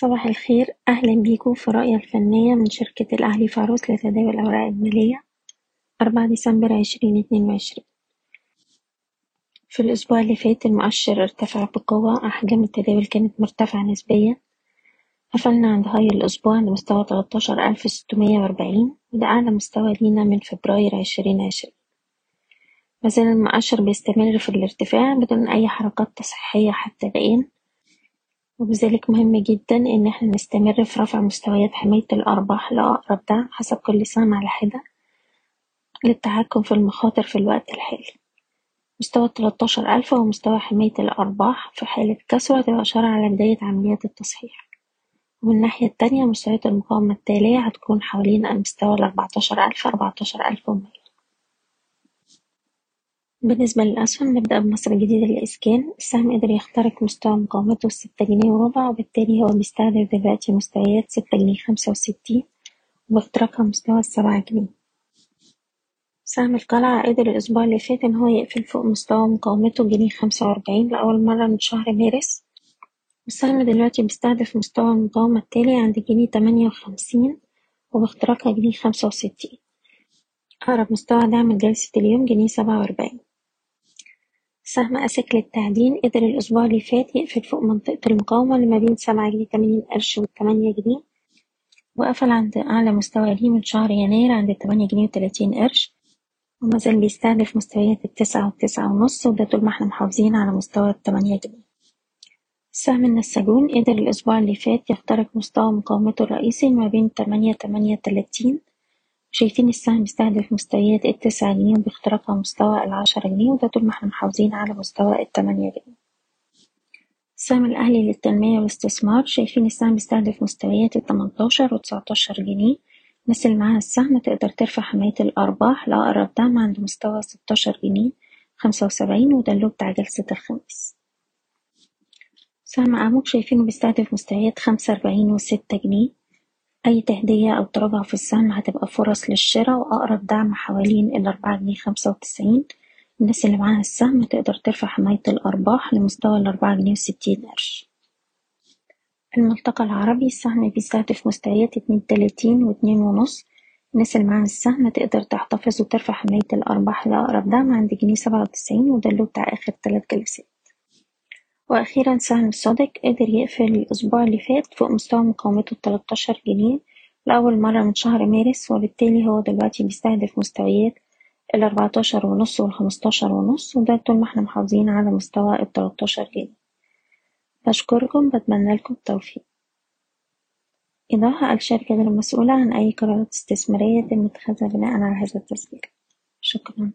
صباح الخير. أهلا بيكم في رؤية الفنية من شركة الأهلي فاروس لتداول الأوراق المالية أربعة ديسمبر عشرين اتنين وعشرين. في الأسبوع اللي فات المؤشر ارتفع بقوة أحجام التداول كانت مرتفعة نسبيا. قفلنا عند هاي الأسبوع عند مستوى تلاتاشر ألف ستمية وأربعين وده أعلى مستوى لينا من فبراير عشرين عشرين. مازال المؤشر بيستمر في الارتفاع بدون أي حركات تصحيحية حتى الآن. وبذلك مهم جدا إن إحنا نستمر في رفع مستويات حماية الأرباح لأقرب دعم حسب كل سهم على حدة للتحكم في المخاطر في الوقت الحالي. مستوى التلاتاشر ألف هو مستوى حماية الأرباح في حالة كسره تبقى إشارة على بداية عمليات التصحيح. ومن الناحية التانية مستويات المقاومة التالية هتكون حوالين مستوى الأربعتاشر ألف أربعتاشر ألف ومية. بالنسبة للأسهم نبدأ بمصر الجديدة للإسكان السهم قدر يخترق مستوى مقاومته الستة جنيه وربع وبالتالي هو بيستهدف دلوقتي مستويات ستة جنيه خمسة وستين وباختراقها مستوى السبعة جنيه. سهم القلعة قدر الأسبوع اللي فات إن هو يقفل فوق مستوى مقاومته جنيه خمسة وأربعين لأول مرة من شهر مارس. والسهم دلوقتي بيستهدف مستوى المقاومة التالي عند جنيه تمانية وخمسين وباختراقها جنيه خمسة وستين. أقرب مستوى دعم لجلسة اليوم جنيه سبعة وأربعين. سهم أسك للتعدين. قدر الأسبوع اللي فات يقفل فوق منطقة المقاومة اللي ما بين سبعة جنيه تمانين قرش والتمانية جنيه وقفل عند أعلى مستوى ليه من شهر يناير عند تمانية جنيه وتلاتين قرش ومازال بيستهدف مستويات التسعة والتسعة ونص وده طول ما إحنا محافظين على مستوى التمانية جنيه. سهم النساجون. قدر الأسبوع اللي فات يخترق مستوى مقاومته الرئيسي ما بين تمانية تمانية تلاتين شايفين السهم بيستهدف مستويات التسعة جنيه وباختراقها مستوى العشرة جنيه وده طول ما إحنا محافظين على مستوى التمانية جنيه. السهم الأهلي للتنمية والاستثمار شايفين السهم بيستهدف مستويات التمنتاشر وتسعتاشر جنيه. الناس اللي معاها السهم تقدر ترفع حماية الأرباح لأقرب دعم عند مستوى ستاشر جنيه خمسة وسبعين وده اللو بتاع جلسة الخميس. سهم عموك شايفينه بيستهدف مستويات خمسة أربعين وستة جنيه. أي تهدية أو تراجع في السهم هتبقى فرص للشراء وأقرب دعم حوالين الأربعة جنيه خمسة وتسعين. الناس اللي معاها السهم تقدر ترفع حماية الأرباح لمستوى الأربعة جنيه وستين قرش. الملتقى العربي السهم بيستهدف مستويات اتنين تلاتين واتنين ونص. الناس اللي معاها السهم تقدر تحتفظ وترفع حماية الأرباح لأقرب دعم عند جنيه سبعة وتسعين وده اللو بتاع آخر تلات جلسات. وأخيرا سهم الصادق قدر يقفل الأسبوع اللي فات فوق مستوى مقاومته التلاتاشر جنيه لأول مرة من شهر مارس وبالتالي هو دلوقتي بيستهدف مستويات الأربعتاشر ونص والخمستاشر ونص وده طول ما إحنا محافظين على مستوى التلاتاشر جنيه. بشكركم بتمنى لكم التوفيق. إيضاح الشركة غير مسؤولة عن أي قرارات استثمارية يتم اتخاذها بناء على هذا التسجيل. شكرا.